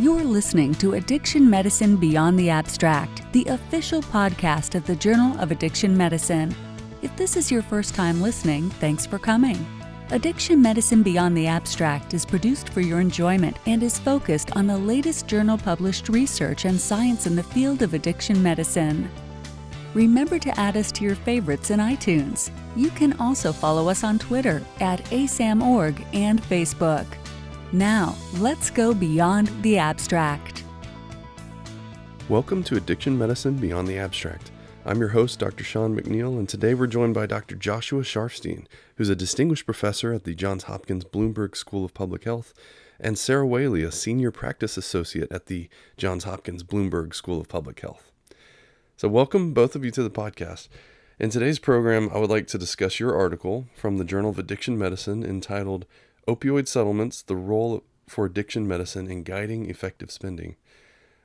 You're listening to Addiction Medicine Beyond the Abstract, the official podcast of the Journal of Addiction Medicine. If this is your first time listening, thanks for coming. Addiction Medicine Beyond the Abstract is produced for your enjoyment and is focused on the latest journal published research and science in the field of addiction medicine. Remember to add us to your favorites in iTunes. You can also follow us on Twitter at ASAMorg and Facebook. Now, let's go beyond the abstract. Welcome to Addiction Medicine Beyond the Abstract. I'm your host, Dr. Shawn McNeil, and today we're joined by Dr. Joshua Sharfstein, who's a distinguished professor at the Johns Hopkins Bloomberg School of Public Health, and Sara Whaley, a senior practice associate at the Johns Hopkins Bloomberg School of Public Health. So, welcome both of you to the podcast. In today's program, I would like to discuss your article from the Journal of Addiction Medicine entitled Opioid Settlements The Role for Addiction Medicine in Guiding Effective Spending.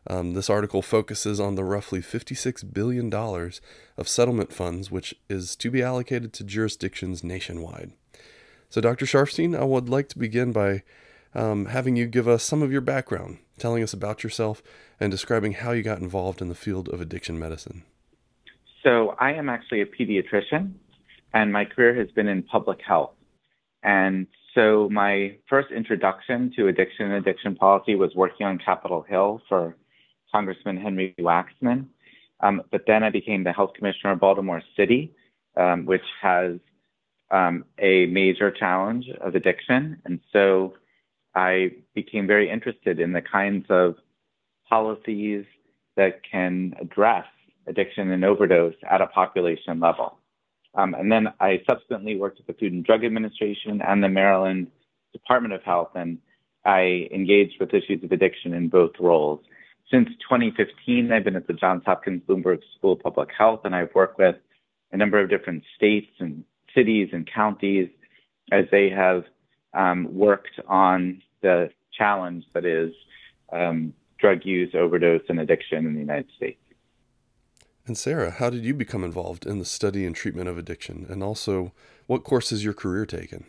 Um, this article focuses on the roughly $56 billion of settlement funds, which is to be allocated to jurisdictions nationwide. So, Dr. Sharfstein, I would like to begin by um, having you give us some of your background, telling us about yourself, and describing how you got involved in the field of addiction medicine. So, I am actually a pediatrician, and my career has been in public health. And so my first introduction to addiction and addiction policy was working on Capitol Hill for Congressman Henry Waxman. Um, but then I became the health commissioner of Baltimore City, um, which has um, a major challenge of addiction. And so I became very interested in the kinds of policies that can address addiction and overdose at a population level. Um, and then I subsequently worked at the Food and Drug Administration and the Maryland Department of Health, and I engaged with issues of addiction in both roles. Since 2015, I've been at the Johns Hopkins Bloomberg School of Public Health, and I've worked with a number of different states and cities and counties as they have um, worked on the challenge that is um, drug use, overdose, and addiction in the United States. And Sara, how did you become involved in the study and treatment of addiction? And also, what course has your career taken?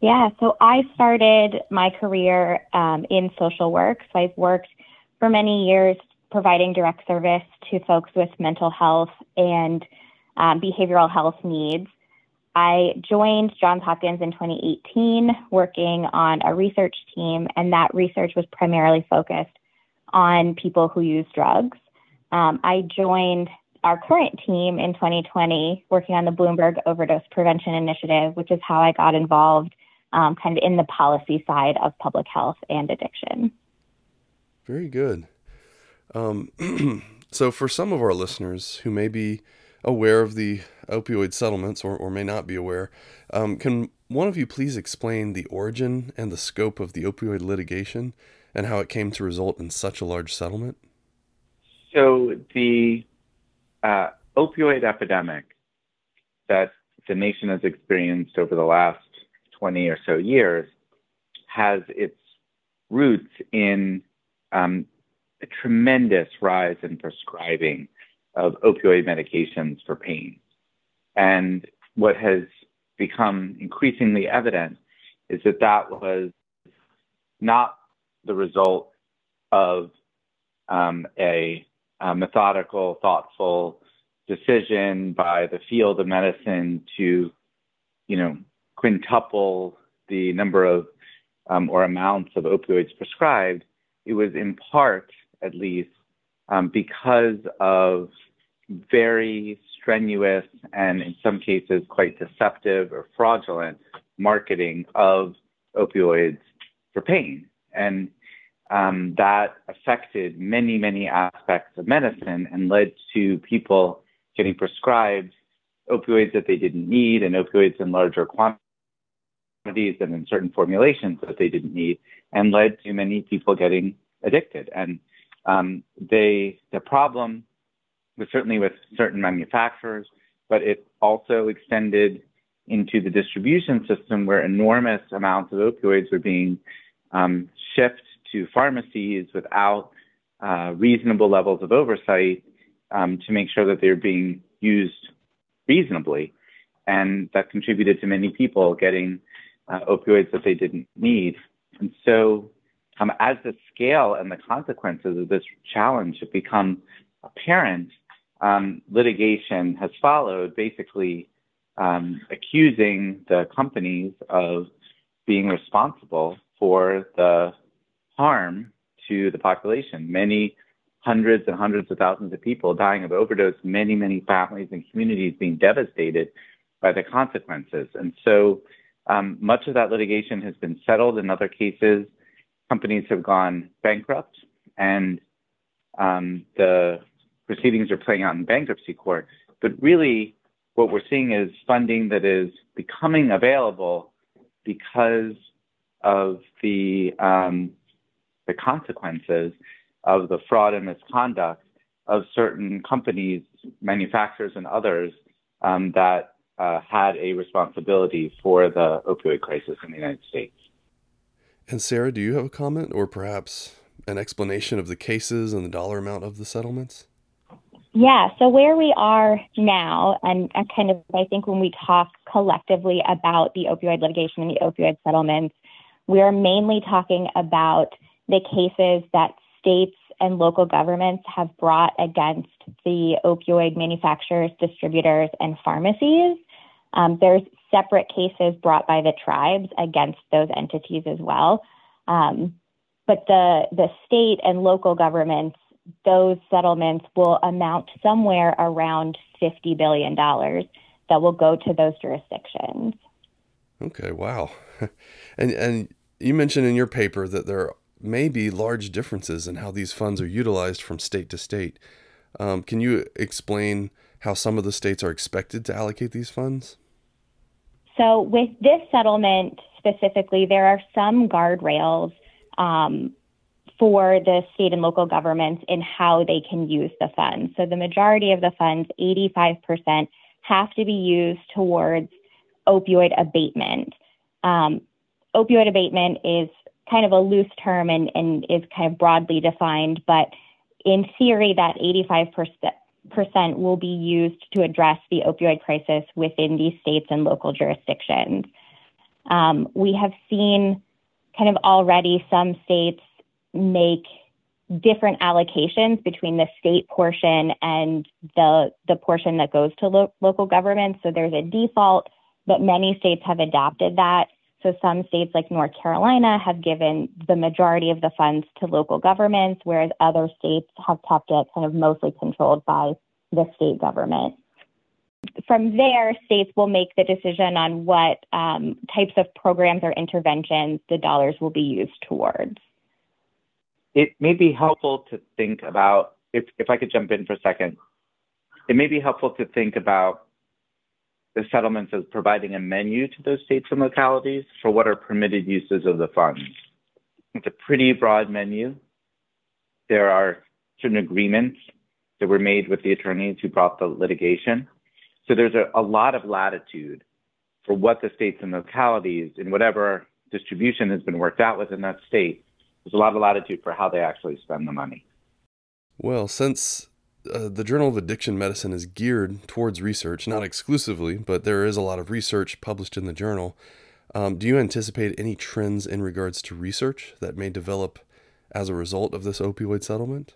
Yeah, so I started my career um, in social work. So I've worked for many years providing direct service to folks with mental health and um, behavioral health needs. I joined Johns Hopkins in 2018 working on a research team, and that research was primarily focused on people who use drugs. Um, I joined our current team in 2020 working on the Bloomberg Overdose Prevention Initiative, which is how I got involved um, kind of in the policy side of public health and addiction. Very good. Um, so, for some of our listeners who may be aware of the opioid settlements or, or may not be aware, um, can one of you please explain the origin and the scope of the opioid litigation and how it came to result in such a large settlement? So the uh, opioid epidemic that the nation has experienced over the last 20 or so years has its roots in um, a tremendous rise in prescribing of opioid medications for pain. And what has become increasingly evident is that that was not the result of um, a uh, methodical, thoughtful decision by the field of medicine to, you know, quintuple the number of um, or amounts of opioids prescribed. It was in part, at least, um, because of very strenuous and in some cases quite deceptive or fraudulent marketing of opioids for pain. And um, that affected many, many aspects of medicine and led to people getting prescribed opioids that they didn't need and opioids in larger quantities and in certain formulations that they didn't need, and led to many people getting addicted. And um, they, the problem was certainly with certain manufacturers, but it also extended into the distribution system where enormous amounts of opioids were being um, shipped to pharmacies without uh, reasonable levels of oversight um, to make sure that they're being used reasonably. And that contributed to many people getting uh, opioids that they didn't need. And so um, as the scale and the consequences of this challenge have become apparent, um, litigation has followed, basically um, accusing the companies of being responsible for the harm to the population. Many hundreds and hundreds of thousands of people dying of overdose, many, many families and communities being devastated by the consequences. And so um, much of that litigation has been settled. In other cases, companies have gone bankrupt and um, the proceedings are playing out in bankruptcy court. But really, what we're seeing is funding that is becoming available because of the um, the consequences of the fraud and misconduct of certain companies, manufacturers, and others um, that uh, had a responsibility for the opioid crisis in the United States. And Sara, do you have a comment or perhaps an explanation of the cases and the dollar amount of the settlements? Yeah, so where we are now, and, and kind of, I think when we talk collectively about the opioid litigation and the opioid settlements, we are mainly talking about the cases that states and local governments have brought against the opioid manufacturers, distributors, and pharmacies. Um, there's separate cases brought by the tribes against those entities as well. Um, but the the state and local governments those settlements will amount somewhere around $50 billion that will go to those jurisdictions. Okay, wow. and, and you mentioned in your paper that there may be large differences in how these funds are utilized from state to state. Um, can you explain how some of the states are expected to allocate these funds? So, with this settlement specifically, there are some guardrails um, for the state and local governments in how they can use the funds. So the majority of the funds, 85%, have to be used towards opioid abatement. Um, opioid abatement is kind of a loose term and, and is kind of broadly defined, but in theory, that 85% will be used to address the opioid crisis within these states and local jurisdictions. Um, we have seen kind of already some states make different allocations between the state portion and the the portion that goes to lo- local governments. So there's a default, but many states have adopted that. So some states like North Carolina have given the majority of the funds to local governments, whereas other states have kept it kind of mostly controlled by the state government. From there, states will make the decision on what um, types of programs or interventions the dollars will be used towards it may be helpful to think about, if, if I could jump in for a second, it may be helpful to think about the settlements as providing a menu to those states and localities for what are permitted uses of the funds. It's a pretty broad menu. There are certain agreements that were made with the attorneys who brought the litigation. So there's a, a lot of latitude for what the states and localities in whatever distribution has been worked out within that state there's a lot of latitude for how they actually spend the money. Well, since uh, the Journal of Addiction Medicine is geared towards research, not exclusively, but there is a lot of research published in the journal. Um, do you anticipate any trends in regards to research that may develop as a result of this opioid settlement?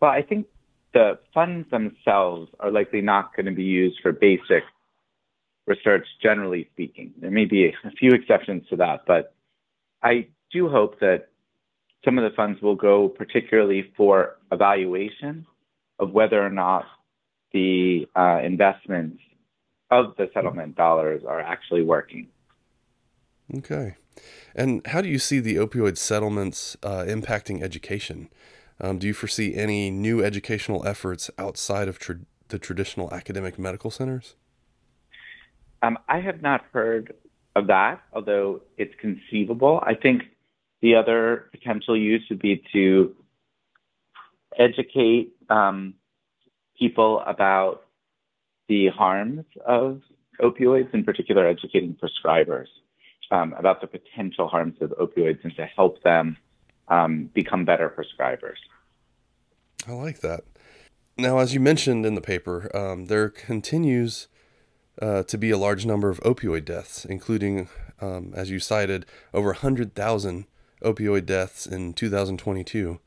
Well, I think the funds themselves are likely not going to be used for basic research, generally speaking. There may be a few exceptions to that, but I do hope that some of the funds will go particularly for evaluation of whether or not the uh, investments of the settlement dollars are actually working. Okay. And how do you see the opioid settlements uh, impacting education? Um, do you foresee any new educational efforts outside of tra- the traditional academic medical centers? Um, I have not heard of that, although it's conceivable. I think the other potential use would be to educate um, people about the harms of opioids, in particular, educating prescribers um, about the potential harms of opioids and to help them um, become better prescribers. I like that. Now, as you mentioned in the paper, um, there continues uh, to be a large number of opioid deaths, including, um, as you cited, over 100,000 opioid deaths in 2022.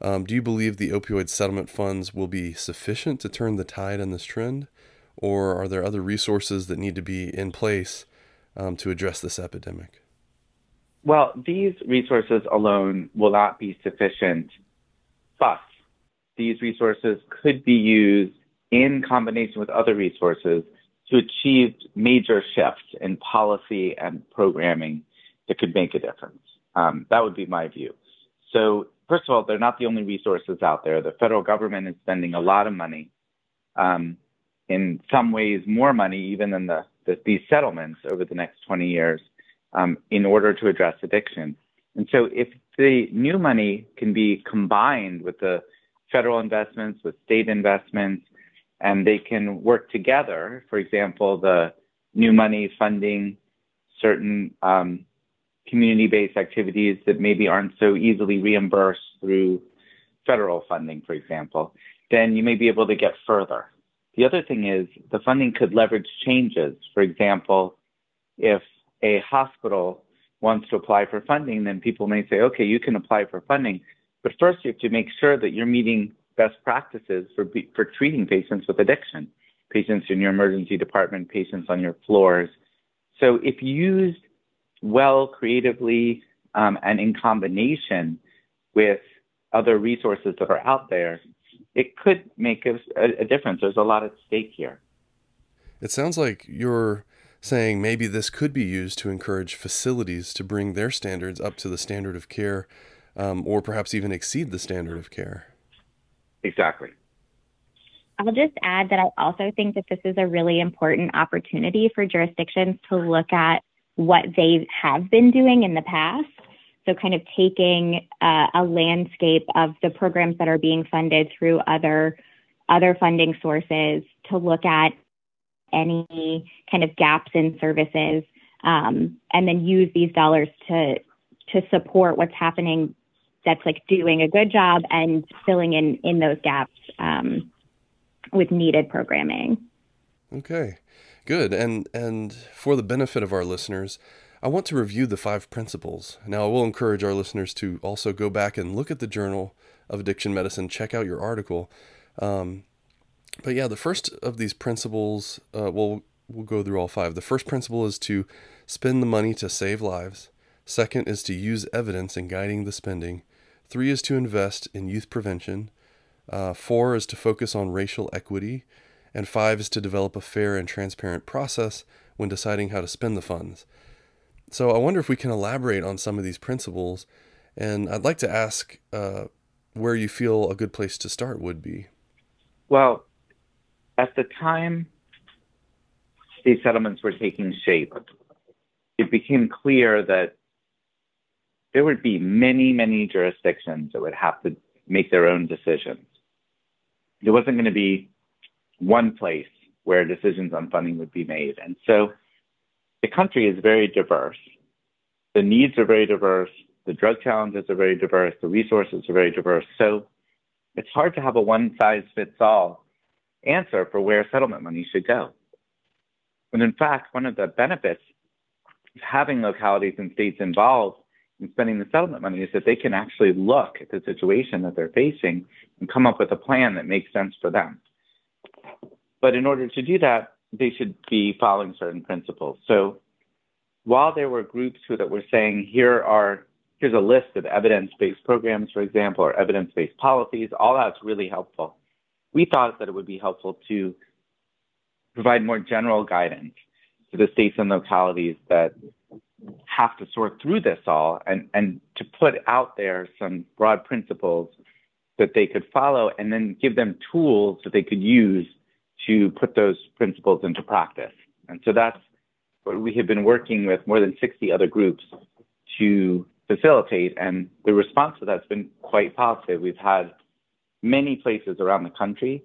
Um, do you believe the opioid settlement funds will be sufficient to turn the tide on this trend, or are there other resources that need to be in place um, to address this epidemic? Well, these resources alone will not be sufficient, but these resources could be used in combination with other resources to achieve major shifts in policy and programming that could make a difference. Um, that would be my view. So, first of all, they're not the only resources out there. The federal government is spending a lot of money, um, in some ways, more money even than the, the, these settlements over the next 20 years, um, in order to address addiction. And so, if the new money can be combined with the federal investments, with state investments, and they can work together. For example, the new money funding certain um, community-based activities that maybe aren't so easily reimbursed through federal funding, for example, then you may be able to get further. The other thing is the funding could leverage changes. For example, if a hospital wants to apply for funding, then people may say, okay, you can apply for funding, but first you have to make sure that you're meeting best practices for, for treating patients with addiction, patients in your emergency department, patients on your floors. So if used well, creatively, um, and in combination with other resources that are out there, it could make a, a difference. There's a lot at stake here. It sounds like you're saying maybe this could be used to encourage facilities to bring their standards up to the standard of care um, or perhaps even exceed the standard of care. Exactly. I'll just add that I also think that this is a really important opportunity for jurisdictions to look at what they have been doing in the past. So, kind of taking uh, a landscape of the programs that are being funded through other other funding sources to look at any kind of gaps in services, um, and then use these dollars to to support what's happening that's like doing a good job and filling in in those gaps um, with needed programming. Okay, good. And and for the benefit of our listeners, I want to review the five principles. Now, I will encourage our listeners to also go back and look at the Journal of Addiction Medicine, check out your article. Um, but yeah, the first of these principles, uh, well, we'll go through all five. The first principle is to spend the money to save lives. Second is to use evidence in guiding the spending. Three is to invest in youth prevention. Uh, four is to focus on racial equity. And five is to develop a fair and transparent process when deciding how to spend the funds. So I wonder if we can elaborate on some of these principles. And I'd like to ask uh, where you feel a good place to start would be. Well, at the time these settlements were taking shape, it became clear that there would be many, many jurisdictions that would have to make their own decisions. There wasn't going to be one place where decisions on funding would be made. And so the country is very diverse. The needs are very diverse. The drug challenges are very diverse. The resources are very diverse. So it's hard to have a one size fits all answer for where settlement money should go. And in fact, one of the benefits of having localities and states involved in spending the settlement money is that they can actually look at the situation that they're facing and come up with a plan that makes sense for them. But in order to do that, they should be following certain principles. So while there were groups who that were saying here are here's a list of evidence-based programs, for example, or evidence-based policies, all that's really helpful. We thought that it would be helpful to provide more general guidance to the states and localities that have to sort through this all and, and to put out there some broad principles that they could follow and then give them tools that they could use to put those principles into practice. And so that's what we have been working with more than 60 other groups to facilitate. And the response to that's been quite positive. We've had many places around the country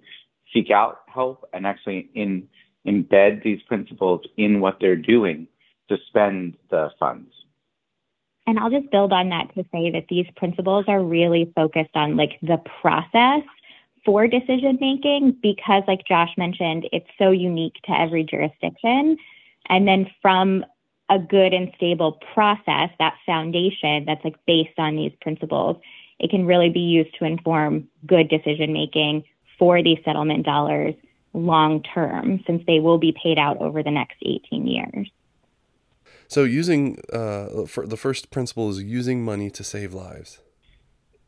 seek out help and actually in, embed these principles in what they're doing to spend the funds. And I'll just build on that to say that these principles are really focused on like the process for decision making because like Josh mentioned, it's so unique to every jurisdiction. And then from a good and stable process, that foundation that's like based on these principles, it can really be used to inform good decision making for these settlement dollars long term, since they will be paid out over the next 18 years. So, using uh, the first principle is using money to save lives.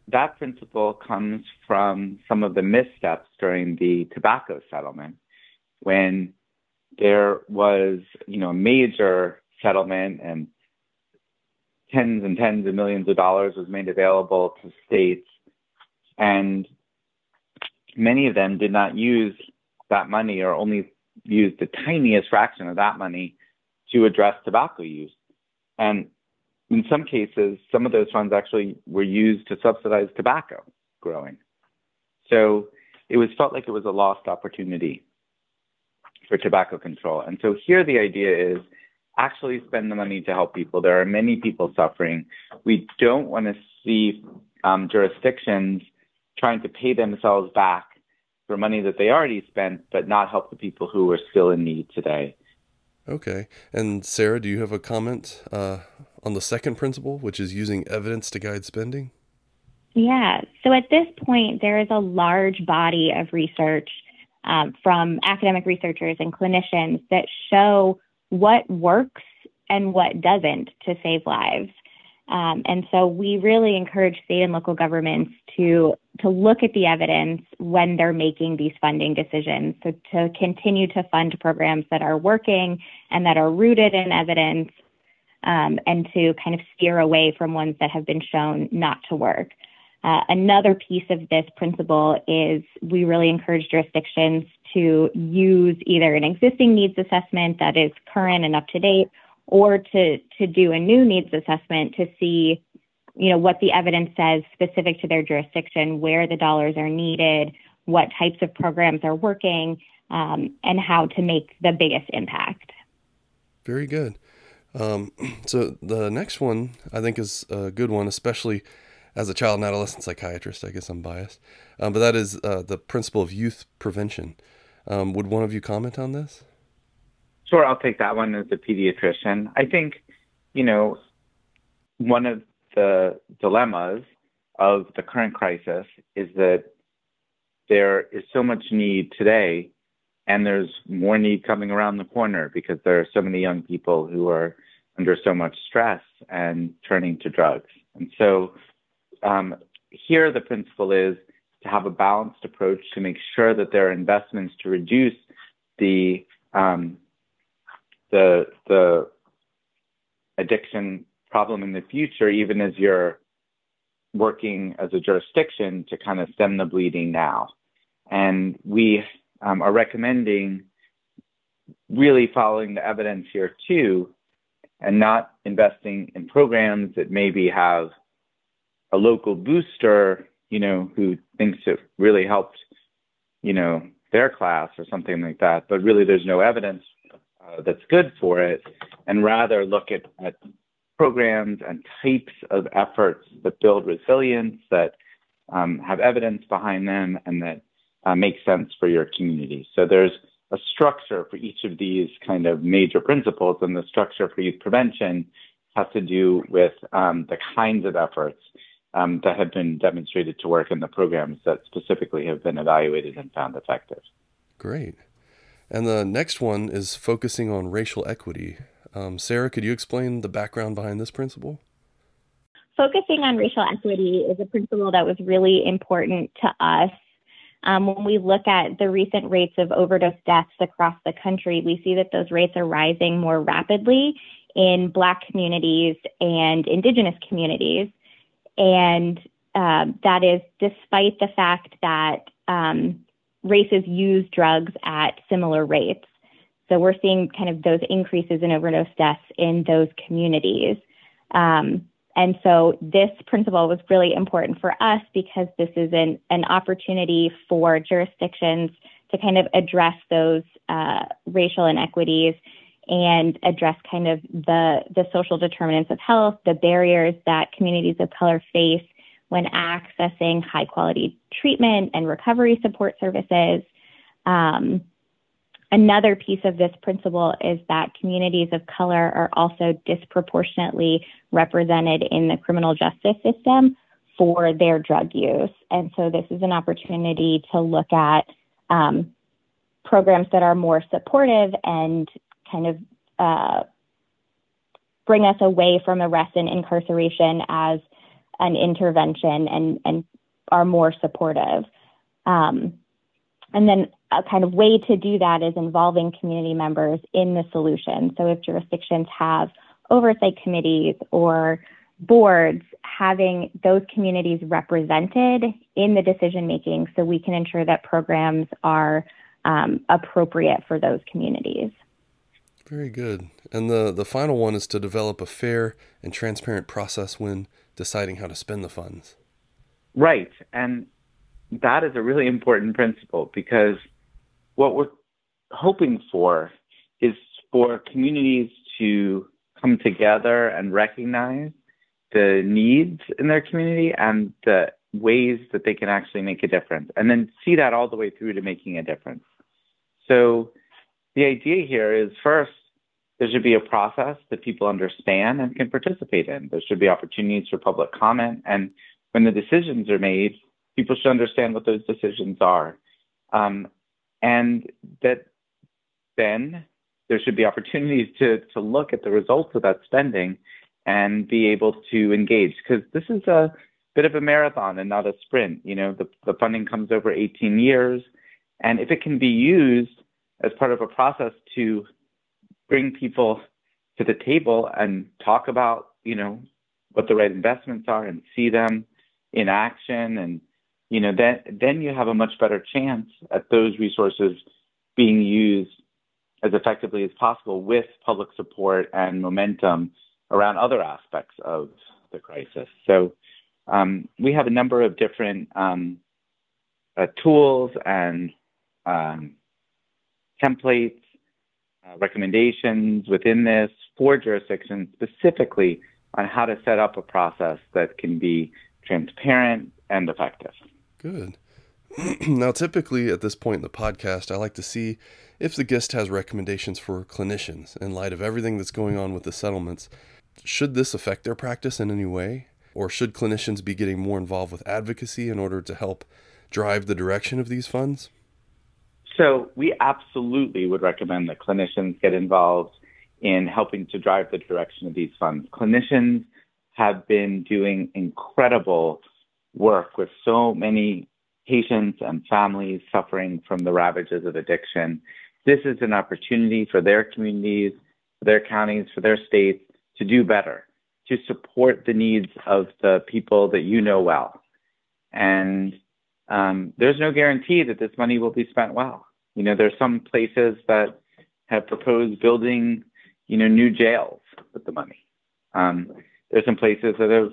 That principle comes from some of the missteps during the tobacco settlement, when there was, you know, a major settlement and tens and tens of millions of dollars was made available to states, and many of them did not use that money or only used the tiniest fraction of that money to address tobacco use. And in some cases, some of those funds actually were used to subsidize tobacco growing. So it was felt like it was a lost opportunity for tobacco control. And so here the idea is actually spend the money to help people. There are many people suffering. We don't want to see um, jurisdictions trying to pay themselves back for money that they already spent, but not help the people who are still in need today. Okay. And Sara, do you have a comment uh, on the second principle, which is using evidence to guide spending? Yeah. So at this point, there is a large body of research um, from academic researchers and clinicians that show what works and what doesn't to save lives. Um, and so we really encourage state and local governments to to look at the evidence when they're making these funding decisions. So to continue to fund programs that are working and that are rooted in evidence, um, and to kind of steer away from ones that have been shown not to work. Uh, another piece of this principle is we really encourage jurisdictions to use either an existing needs assessment that is current and up to date or to, to do a new needs assessment to see you know what the evidence says specific to their jurisdiction where the dollars are needed what types of programs are working um, and how to make the biggest impact. Very good. Um, so the next one i think is a good one especially as a child and adolescent psychiatrist. I guess i'm biased. Um, but that is uh, the principle of youth prevention. Um, would one of you comment on this Sure, I'll take that one as a pediatrician. I think, you know, one of the dilemmas of the current crisis is that there is so much need today, and there's more need coming around the corner because there are so many young people who are under so much stress and turning to drugs. And so, um, here the principle is to have a balanced approach to make sure that there are investments to reduce the um, the the addiction problem in the future, even as you're working as a jurisdiction to kind of stem the bleeding now. And we um, are recommending really following the evidence here too, and not investing in programs that maybe have a local booster, you know, who thinks it really helped, you know, their class or something like that. But really, there's no evidence uh, that's good for it, and rather look at, at programs and types of efforts that build resilience, that um, have evidence behind them, and that uh, make sense for your community. So there's a structure for each of these kind of major principles, and the structure for youth prevention has to do with um, the kinds of efforts um, that have been demonstrated to work in the programs that specifically have been evaluated and found effective. Great. And the next one is focusing on racial equity. Um, Sara, could you explain the background behind this principle? Focusing on racial equity is a principle that was really important to us. Um, when we look at the recent rates of overdose deaths across the country, we see that those rates are rising more rapidly in Black communities and Indigenous communities. And uh, that is despite the fact that um, races use drugs at similar rates. So we're seeing kind of those increases in overdose deaths in those communities. Um, and so this principle was really important for us because this is an, an opportunity for jurisdictions to kind of address those uh, racial inequities and address kind of the, the social determinants of health, the barriers that communities of color face when accessing high quality treatment and recovery support services. Um, Another piece of this principle is that communities of color are also disproportionately represented in the criminal justice system for their drug use. And so this is an opportunity to look at um, programs that are more supportive and kind of uh, bring us away from arrest and incarceration as an intervention and, and are more supportive. Um, and then a kind of way to do that is involving community members in the solution. So if jurisdictions have oversight committees or boards, having those communities represented in the decision making so we can ensure that programs are um, appropriate for those communities. Very good. And the, the final one is to develop a fair and transparent process when deciding how to spend the funds. Right. And that is a really important principle because what we're hoping for is for communities to come together and recognize the needs in their community and the ways that they can actually make a difference, and then see that all the way through to making a difference. So, the idea here is first, there should be a process that people understand and can participate in. There should be opportunities for public comment. And when the decisions are made, people should understand what those decisions are. Um, and that then there should be opportunities to, to look at the results of that spending and be able to engage because this is a bit of a marathon and not a sprint. You know, the, the funding comes over 18 years. And if it can be used as part of a process to bring people to the table and talk about, you know, what the right investments are and see them in action and you know, then then you have a much better chance at those resources being used as effectively as possible with public support and momentum around other aspects of the crisis. So um, we have a number of different um, uh, tools and um, templates, Uh, recommendations within this for jurisdictions specifically on how to set up a process that can be transparent and effective. Good. now, typically at this point in the podcast, I like to see if the guest has recommendations for clinicians in light of everything that's going on with the settlements. Should this affect their practice in any way? Or should clinicians be getting more involved with advocacy in order to help drive the direction of these funds? So, we absolutely would recommend that clinicians get involved in helping to drive the direction of these funds. Clinicians have been doing incredible work with so many patients and families suffering from the ravages of addiction. This is an opportunity for their communities, for their counties, for their states to do better, to support the needs of the people that you know well. And um, there's no guarantee that this money will be spent well. You know, there's some places that have proposed building, you know, new jails with the money. Um, there's some places that have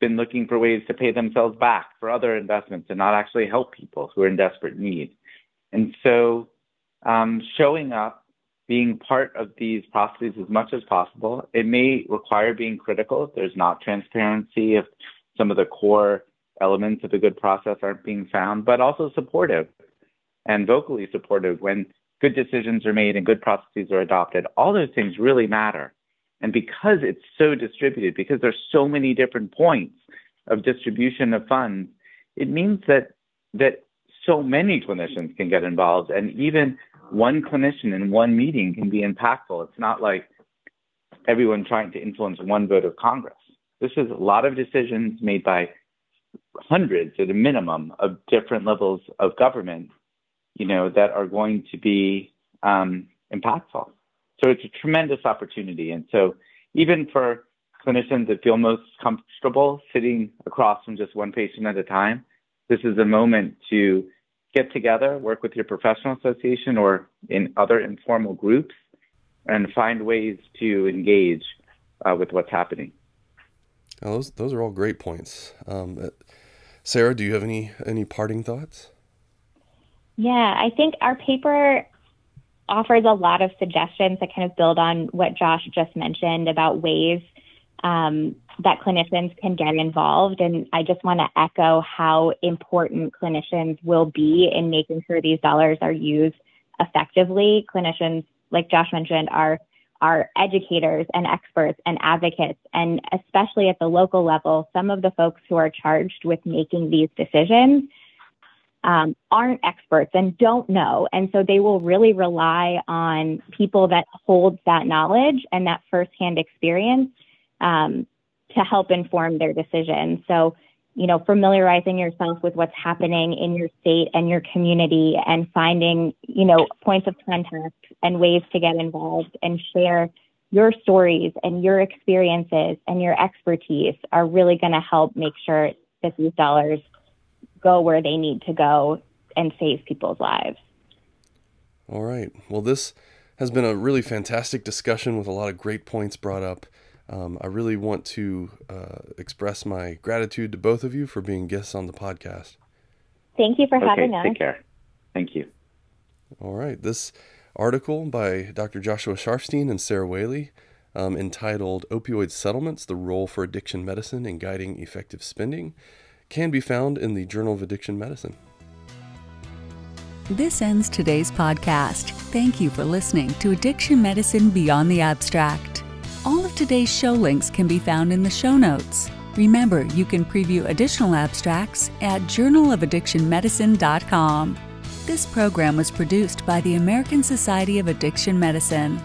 been looking for ways to pay themselves back for other investments and not actually help people who are in desperate need. And so, um, showing up, being part of these processes as much as possible, it may require being critical if there's not transparency, if some of the core elements of a good process aren't being found, but also supportive and vocally supportive when good decisions are made and good processes are adopted. All those things really matter. And because it's so distributed, because there's so many different points of distribution of funds, it means that that so many clinicians can get involved and even one clinician in one meeting can be impactful. It's not like everyone trying to influence one vote of Congress. This is a lot of decisions made by hundreds at a minimum of different levels of government, you know, that are going to be um, impactful. So it's a tremendous opportunity. And so even for clinicians that feel most comfortable sitting across from just one patient at a time, this is a moment to get together, work with your professional association or in other informal groups, and find ways to engage uh, with what's happening. Now, those those are all great points. Um, uh, Sara, do you have any any parting thoughts? Yeah, I think our paper offers a lot of suggestions that kind of build on what Josh just mentioned about ways um, that clinicians can get involved. And I just want to echo how important clinicians will be in making sure these dollars are used effectively. Clinicians, like Josh mentioned, are are educators and experts and advocates, and especially at the local level, some of the folks who are charged with making these decisions um, aren't experts and don't know. And so they will really rely on people that hold that knowledge and that firsthand experience um, to help inform their decision. So, you know, familiarizing yourself with what's happening in your state and your community and finding, you know, points of contact and ways to get involved and share your stories and your experiences and your expertise are really going to help make sure that these dollars go where they need to go and save people's lives. All right. Well, this has been a really fantastic discussion with a lot of great points brought up. Um, I really want to uh, express my gratitude to both of you for being guests on the podcast. Thank you for okay, having us. Take care. Thank you. All right. This article by Dr. Joshua Sharfstein and Sara Whaley, um, entitled Opioid Settlements The Role for Addiction Medicine in Guiding Effective Spending, can be found in the Journal of Addiction Medicine. This ends today's podcast. Thank you for listening to Addiction Medicine Beyond the Abstract. All of today's show links can be found in the show notes. Remember, you can preview additional abstracts at journalofaddictionmedicine.com. This program was produced by the American Society of Addiction Medicine.